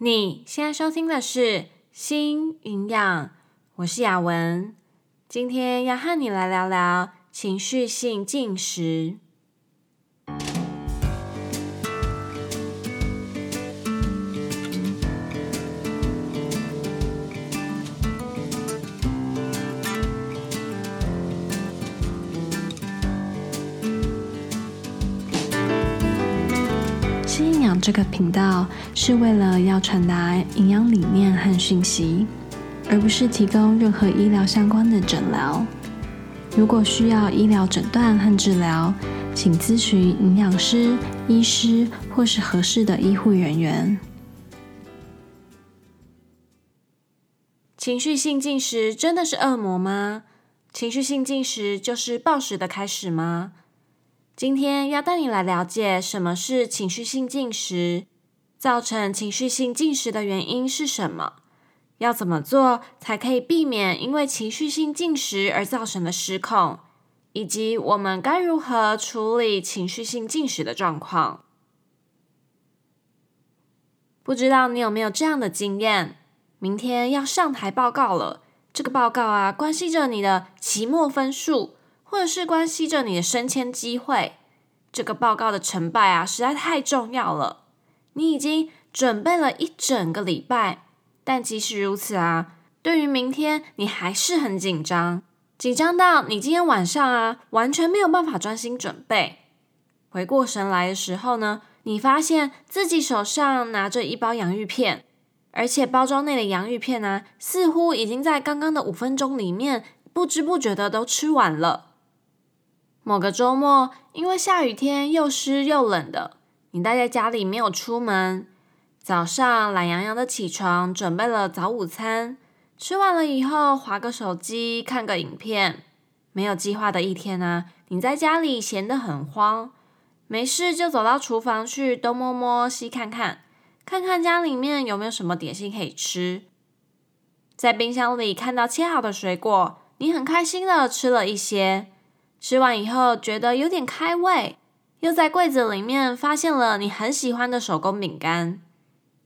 你现在收听的是《新营养》，我是雅文，今天要和你来聊聊情绪性进食。这个频道是为了要传达营养理念和讯息，而不是提供任何医疗相关的诊疗。如果需要医疗诊断和治疗，请咨询营养师、医师或是合适的医护人员。情绪性进食真的是恶魔吗？情绪性进食就是暴食的开始吗？今天要带你来了解什么是情绪性进食，造成情绪性进食的原因是什么，要怎么做才可以避免因为情绪性进食而造成的失控，以及我们该如何处理情绪性进食的状况。不知道你有没有这样的经验？明天要上台报告了，这个报告啊，关系着你的期末分数。或者是关系着你的升迁机会，这个报告的成败啊，实在太重要了。你已经准备了一整个礼拜，但即使如此啊，对于明天你还是很紧张，紧张到你今天晚上啊，完全没有办法专心准备。回过神来的时候呢，你发现自己手上拿着一包洋芋片，而且包装内的洋芋片呢，似乎已经在刚刚的五分钟里面，不知不觉的都吃完了。某个周末，因为下雨天又湿又冷的，你待在家里没有出门。早上懒洋洋的起床，准备了早午餐，吃完了以后，滑个手机，看个影片。没有计划的一天啊，你在家里闲得很慌，没事就走到厨房去东摸摸西看看，看看家里面有没有什么点心可以吃。在冰箱里看到切好的水果，你很开心的吃了一些。吃完以后觉得有点开胃，又在柜子里面发现了你很喜欢的手工饼干。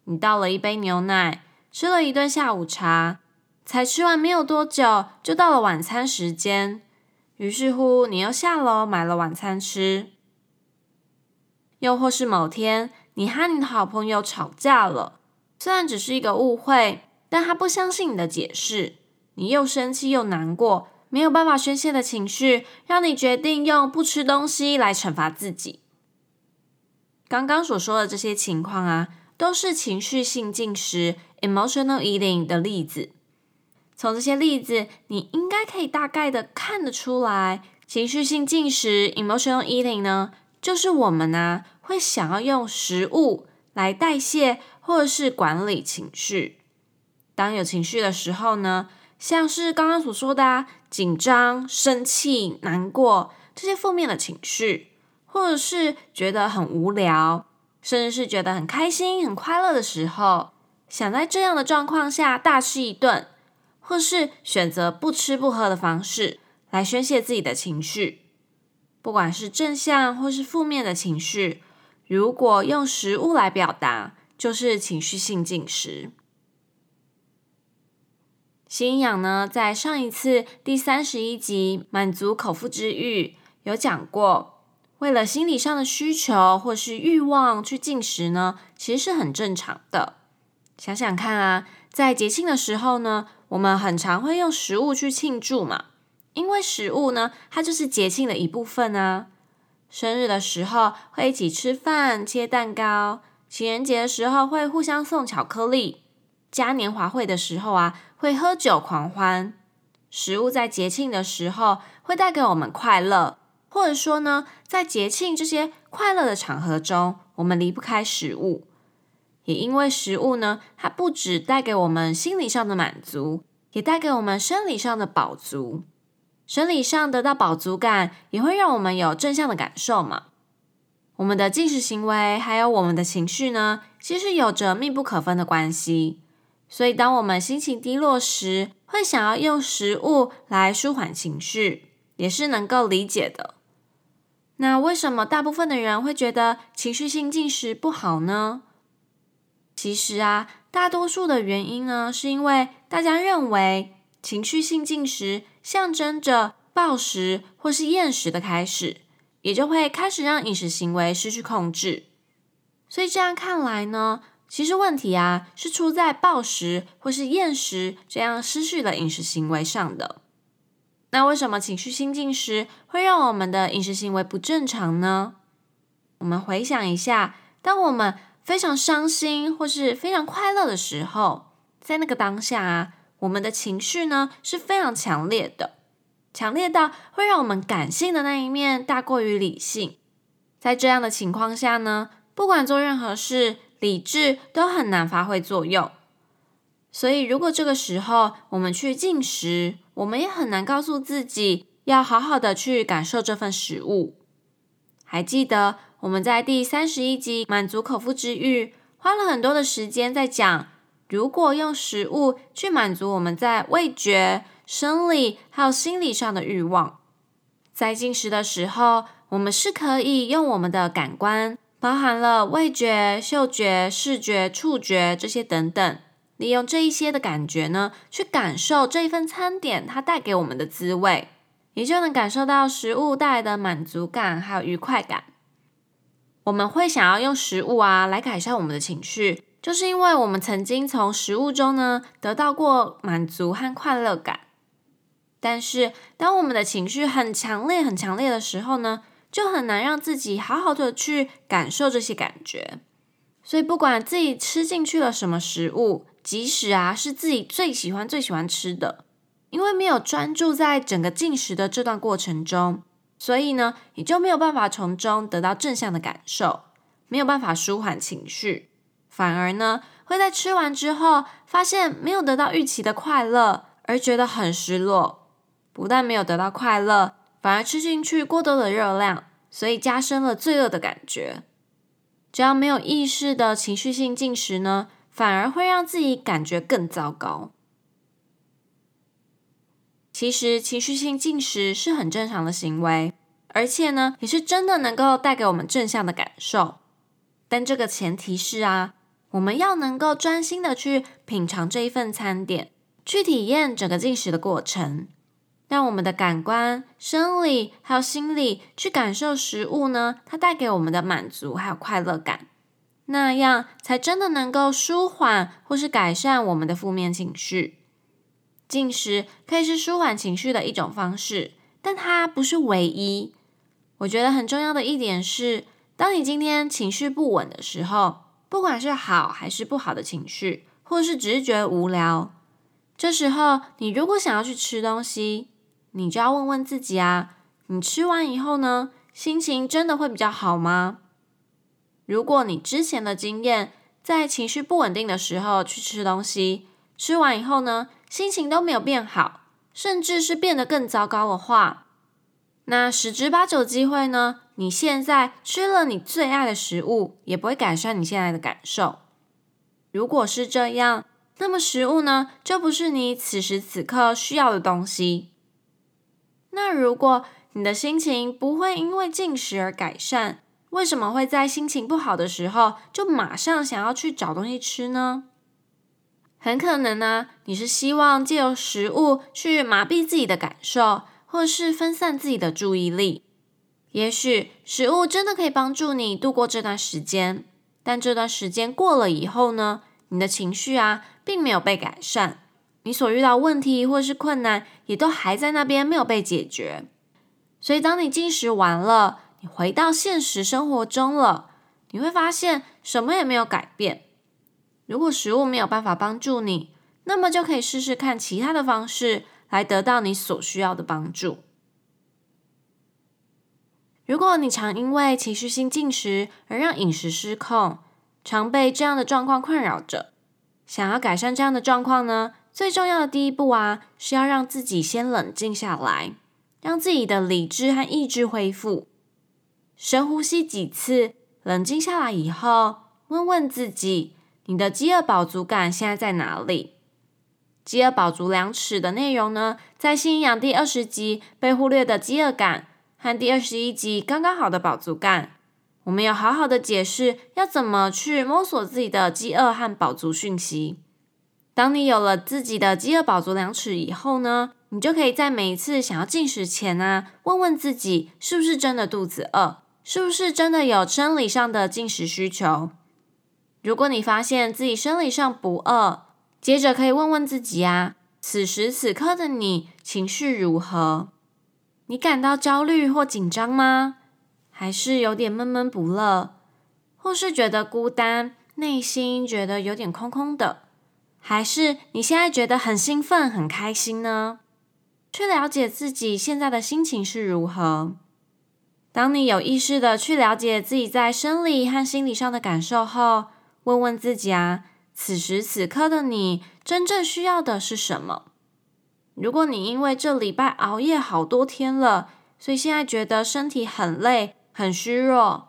你倒了一杯牛奶，吃了一顿下午茶，才吃完没有多久，就到了晚餐时间。于是乎，你又下楼买了晚餐吃。又或是某天，你和你的好朋友吵架了，虽然只是一个误会，但他不相信你的解释，你又生气又难过。没有办法宣泄的情绪，让你决定用不吃东西来惩罚自己。刚刚所说的这些情况啊，都是情绪性进食 （emotional eating） 的例子。从这些例子，你应该可以大概的看得出来，情绪性进食 （emotional eating） 呢，就是我们呢、啊、会想要用食物来代谢或者是管理情绪。当有情绪的时候呢，像是刚刚所说的啊，紧张、生气、难过这些负面的情绪，或者是觉得很无聊，甚至是觉得很开心、很快乐的时候，想在这样的状况下大吃一顿，或是选择不吃不喝的方式来宣泄自己的情绪。不管是正向或是负面的情绪，如果用食物来表达，就是情绪性进食。心营养呢，在上一次第三十一集满足口腹之欲有讲过，为了心理上的需求或是欲望去进食呢，其实是很正常的。想想看啊，在节庆的时候呢，我们很常会用食物去庆祝嘛，因为食物呢，它就是节庆的一部分啊。生日的时候会一起吃饭、切蛋糕；情人节的时候会互相送巧克力。嘉年华会的时候啊，会喝酒狂欢。食物在节庆的时候会带给我们快乐，或者说呢，在节庆这些快乐的场合中，我们离不开食物。也因为食物呢，它不只带给我们心理上的满足，也带给我们生理上的饱足。生理上得到饱足感，也会让我们有正向的感受嘛。我们的进食行为还有我们的情绪呢，其实有着密不可分的关系。所以，当我们心情低落时，会想要用食物来舒缓情绪，也是能够理解的。那为什么大部分的人会觉得情绪性进食不好呢？其实啊，大多数的原因呢，是因为大家认为情绪性进食象征着暴食或是厌食的开始，也就会开始让饮食行为失去控制。所以这样看来呢，其实问题啊是出在暴食或是厌食这样失序的饮食行为上的。那为什么情绪心境时会让我们的饮食行为不正常呢？我们回想一下，当我们非常伤心或是非常快乐的时候，在那个当下啊，我们的情绪呢是非常强烈的，强烈到会让我们感性的那一面大过于理性。在这样的情况下呢，不管做任何事，理智都很难发挥作用。所以，如果这个时候我们去进食，我们也很难告诉自己要好好的去感受这份食物。还记得我们在第三十一集《满足口腹之欲》花了很多的时间在讲，如果用食物去满足我们在味觉、生理还有心理上的欲望，在进食的时候，我们是可以用我们的感官，包含了味觉、嗅觉、视觉、触觉这些等等。利用这一些的感觉呢，去感受这一份餐点它带给我们的滋味，你就能感受到食物带来的满足感还有愉快感。我们会想要用食物啊来改善我们的情绪，就是因为我们曾经从食物中呢得到过满足和快乐感。但是当我们的情绪很强烈、很强烈的时候呢，就很难让自己好好的去感受这些感觉。所以不管自己吃进去了什么食物，即使啊是自己最喜欢最喜欢吃的，因为没有专注在整个进食的这段过程中，所以呢，你就没有办法从中得到正向的感受，没有办法舒缓情绪，反而呢会在吃完之后发现没有得到预期的快乐，而觉得很失落。不但没有得到快乐，反而吃进去过多的热量，所以加深了罪恶的感觉。只要没有意识的情绪性进食呢，反而会让自己感觉更糟糕。其实情绪性进食是很正常的行为，而且呢，也是真的能够带给我们正向的感受。但这个前提是啊，我们要能够专心的去品尝这一份餐点，去体验整个进食的过程，让我们的感官、生理还有心理去感受食物呢，它带给我们的满足还有快乐感。那样才真的能够舒缓或是改善我们的负面情绪。进食可以是舒缓情绪的一种方式，但它不是唯一。我觉得很重要的一点是，当你今天情绪不稳的时候，不管是好还是不好的情绪，或是只是觉得无聊，这时候你如果想要去吃东西，你就要问问自己啊，你吃完以后呢，心情真的会比较好吗？如果你之前的经验，在情绪不稳定的时候去吃东西，吃完以后呢，心情都没有变好，甚至是变得更糟糕的话，那十之八九机会呢，你现在吃了你最爱的食物，也不会改善你现在的感受。如果是这样，那么食物呢，就不是你此时此刻需要的东西。那如果你的心情不会因为进食而改善，为什么会在心情不好的时候就马上想要去找东西吃呢？很可能呢，你是希望借由食物去麻痹自己的感受，或是分散自己的注意力。也许食物真的可以帮助你度过这段时间，但这段时间过了以后呢，你的情绪啊，并没有被改善，你所遇到问题或是困难也都还在那边没有被解决。所以当你进食完了，你回到现实生活中了，你会发现什么也没有改变。如果食物没有办法帮助你，那么就可以试试看其他的方式来得到你所需要的帮助。如果你常因为情绪性进食而让饮食失控，常被这样的状况困扰着，想要改善这样的状况呢，最重要的第一步啊，是要让自己先冷静下来，让自己的理智和意志恢复。深呼吸几次，冷静下来以后，问问自己：你的饥饿饱足感现在在哪里？饥饿饱足量尺的内容呢，在新营养第二十集被忽略的饥饿感和第二十一集刚刚好的饱足感，我们有好好的解释要怎么去摸索自己的饥饿和饱足讯息。当你有了自己的饥饿饱足量尺以后呢，你就可以在每一次想要进食前啊，问问自己是不是真的肚子饿，是不是真的有生理上的进食需求。如果你发现自己生理上不饿，接着可以问问自己啊，此时此刻的你情绪如何？你感到焦虑或紧张吗？还是有点闷闷不乐，或是觉得孤单，内心觉得有点空空的？还是你现在觉得很兴奋、很开心呢？去了解自己现在的心情是如何。当你有意识的去了解自己在生理和心理上的感受后，问问自己啊，此时此刻的你真正需要的是什么？如果你因为这礼拜熬夜好多天了，所以现在觉得身体很累、很虚弱，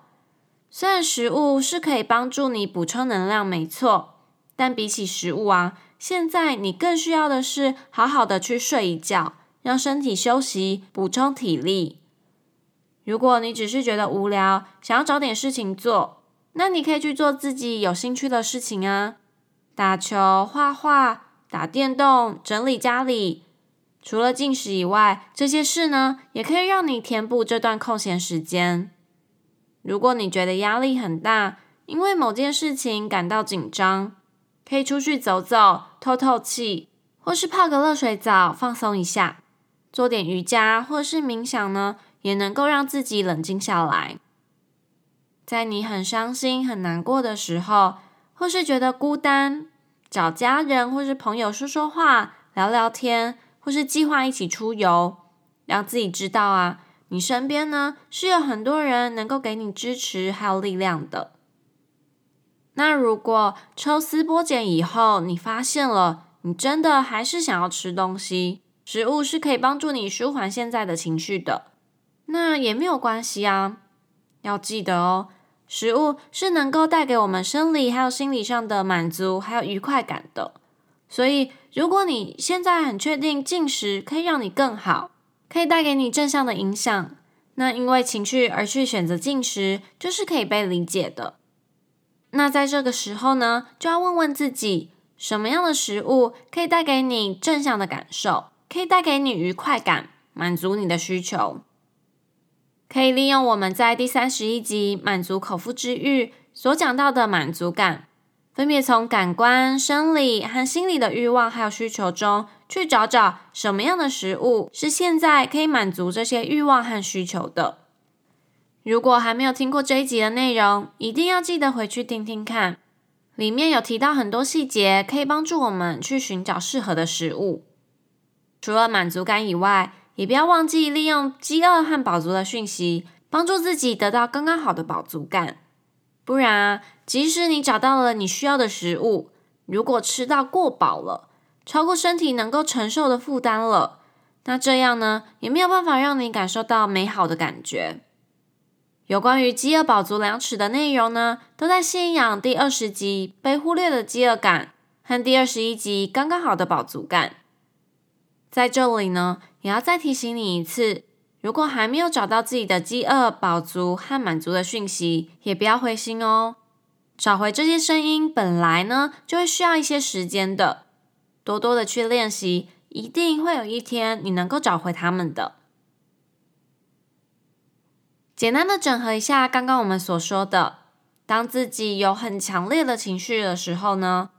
虽然食物是可以帮助你补充能量，没错。但比起食物啊，现在你更需要的是好好的去睡一觉，让身体休息，补充体力。如果你只是觉得无聊，想要找点事情做，那你可以去做自己有兴趣的事情啊，打球、画画、打电动、整理家里。除了进食以外，这些事呢，也可以让你填补这段空闲时间。如果你觉得压力很大，因为某件事情感到紧张。可以出去走走，透透气，或是泡个热水澡，放松一下；做点瑜伽或是冥想呢，也能够让自己冷静下来。在你很伤心、很难过的时候，或是觉得孤单，找家人或是朋友说说话、聊聊天，或是计划一起出游，让自己知道啊，你身边呢是有很多人能够给你支持还有力量的。那如果抽丝剥茧以后，你发现了你真的还是想要吃东西，食物是可以帮助你舒缓现在的情绪的，那也没有关系啊。要记得哦，食物是能够带给我们生理还有心理上的满足还有愉快感的。所以，如果你现在很确定进食可以让你更好，可以带给你正向的影响，那因为情绪而去选择进食，就是可以被理解的。那在这个时候呢，就要问问自己，什么样的食物可以带给你正向的感受，可以带给你愉快感，满足你的需求。可以利用我们在第三十一集《满足口腹之欲》所讲到的满足感，分别从感官、生理和心理的欲望还有需求中，去找找什么样的食物是现在可以满足这些欲望和需求的。如果还没有听过这一集的内容，一定要记得回去听听看，里面有提到很多细节，可以帮助我们去寻找适合的食物。除了满足感以外，也不要忘记利用饥饿和饱足的讯息，帮助自己得到刚刚好的饱足感。不然，即使你找到了你需要的食物，如果吃到过饱了，超过身体能够承受的负担了，那这样呢，也没有办法让你感受到美好的感觉。有关于饥饿饱足量尺的内容呢，都在信仰第二十集被忽略的饥饿感和第二十一集刚刚好的饱足感。在这里呢，也要再提醒你一次，如果还没有找到自己的饥饿饱足和满足的讯息，也不要灰心哦。找回这些声音本来呢，就会需要一些时间的，多多的去练习，一定会有一天你能够找回他们的。简单的整合一下刚刚我们所说的，当自己有很强烈的情绪的时候呢，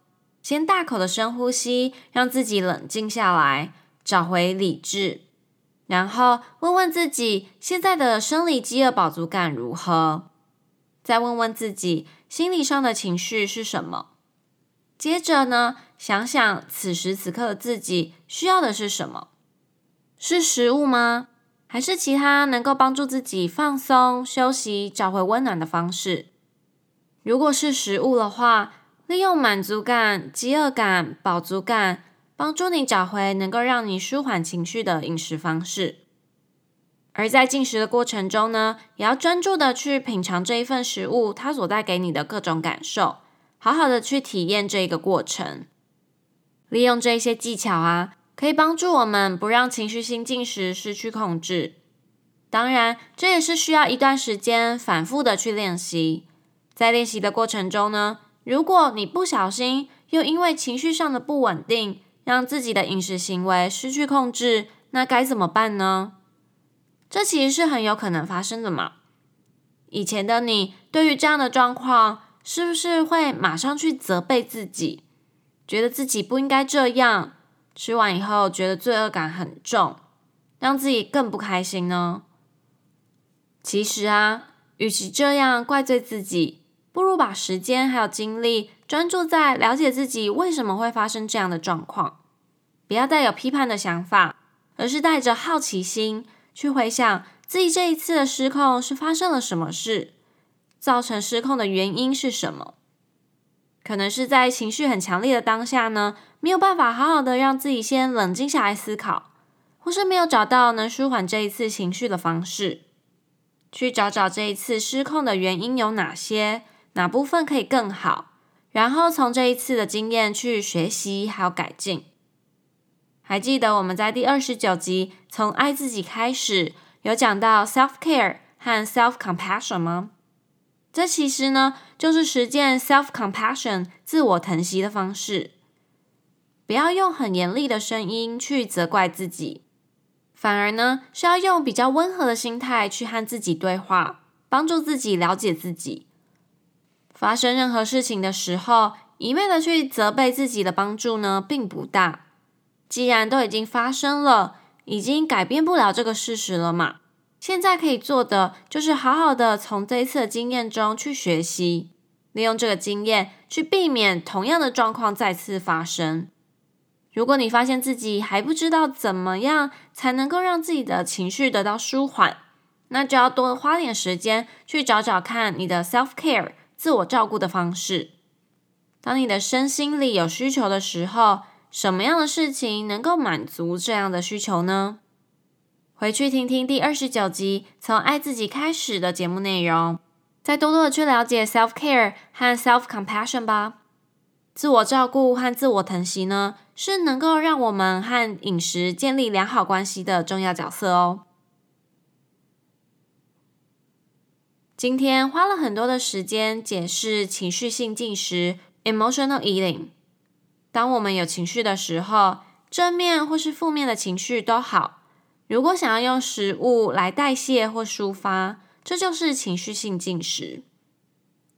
先大口的深呼吸，让自己冷静下来，找回理智，然后问问自己现在的生理饥饿饱足感如何，再问问自己心理上的情绪是什么，接着呢，想想此时此刻的自己需要的是什么，是食物吗？还是其他能够帮助自己放松、休息、找回温暖的方式。如果是食物的话，利用满足感、饥饿感、饱足感，帮助你找回能够让你舒缓情绪的饮食方式。而在进食的过程中呢，也要专注的去品尝这一份食物它所带给你的各种感受，好好的去体验这一个过程。利用这些技巧啊。可以帮助我们不让情绪性进食失去控制。当然，这也是需要一段时间反复的去练习。在练习的过程中呢，如果你不小心又因为情绪上的不稳定，让自己的饮食行为失去控制，那该怎么办呢？这其实是很有可能发生的嘛。以前的你对于这样的状况，是不是会马上去责备自己，觉得自己不应该这样，吃完以后觉得罪恶感很重，让自己更不开心呢？其实啊，与其这样怪罪自己，不如把时间还有精力专注在了解自己为什么会发生这样的状况。不要带有批判的想法，而是带着好奇心去回想自己这一次的失控是发生了什么事，造成失控的原因是什么？可能是在情绪很强烈的当下呢，没有办法好好的让自己先冷静下来思考，或是没有找到能舒缓这一次情绪的方式。去找找这一次失控的原因有哪些，哪部分可以更好，然后从这一次的经验去学习还有改进。还记得我们在第二十九集从爱自己开始有讲到 self care 和 self compassion 吗？这其实呢就是实践 self compassion 自我疼惜的方式，不要用很严厉的声音去责怪自己。反而呢，是要用比较温和的心态去和自己对话，帮助自己了解自己。发生任何事情的时候，一味的去责备自己的帮助呢，并不大。既然都已经发生了，已经改变不了这个事实了嘛。现在可以做的，就是好好的从这一次的经验中去学习，利用这个经验去避免同样的状况再次发生。如果你发现自己还不知道怎么样才能够让自己的情绪得到舒缓，那就要多花点时间去找找看你的 self care 自我照顾的方式。当你的身心里有需求的时候，什么样的事情能够满足这样的需求呢？回去听听第二十九集从爱自己开始的节目内容，再多多的去了解 self care 和 self compassion 吧。自我照顾和自我疼惜呢，是能够让我们和饮食建立良好关系的重要角色哦。今天花了很多的时间解释情绪性进食 （emotional eating）。当我们有情绪的时候，正面或是负面的情绪都好，如果想要用食物来代谢或抒发，这就是情绪性进食。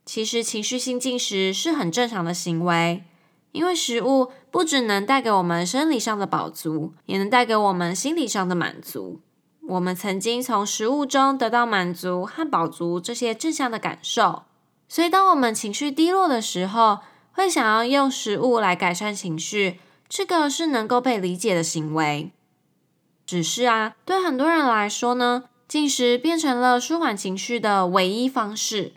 其实情绪性进食是很正常的行为，因为食物不只能带给我们生理上的饱足，也能带给我们心理上的满足。我们曾经从食物中得到满足和饱足这些正向的感受，所以当我们情绪低落的时候，会想要用食物来改善情绪，这个是能够被理解的行为。只是啊，对很多人来说呢，进食变成了舒缓情绪的唯一方式。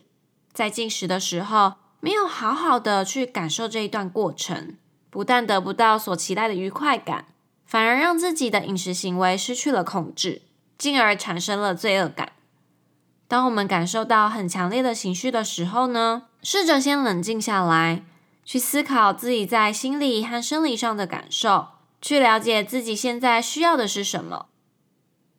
在进食的时候，没有好好的去感受这一段过程，不但得不到所期待的愉快感，反而让自己的饮食行为失去了控制，进而产生了罪恶感。当我们感受到很强烈的情绪的时候呢，试着先冷静下来，去思考自己在心理和生理上的感受，去了解自己现在需要的是什么。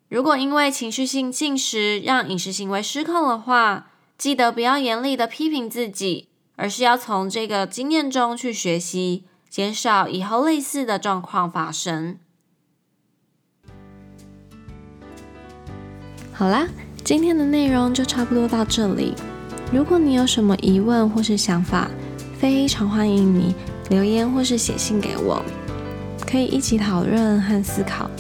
如果因为情绪性进食让饮食行为失控的话，记得不要严厉的批评自己，而是要从这个经验中去学习，减少以后类似的状况发生。好啦，今天的内容就差不多到这里。如果你有什么疑问或是想法，非常欢迎你留言或是写信给我，可以一起讨论和思考。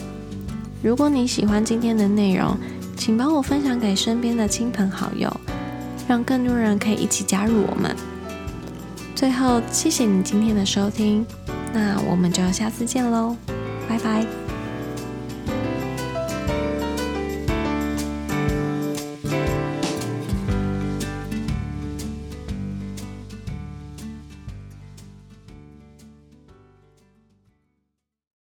如果你喜欢今天的内容，请帮我分享给身边的亲朋好友。让更多人可以一起加入我们。最后，谢谢你今天的收听，那我们就下次见喽，拜拜。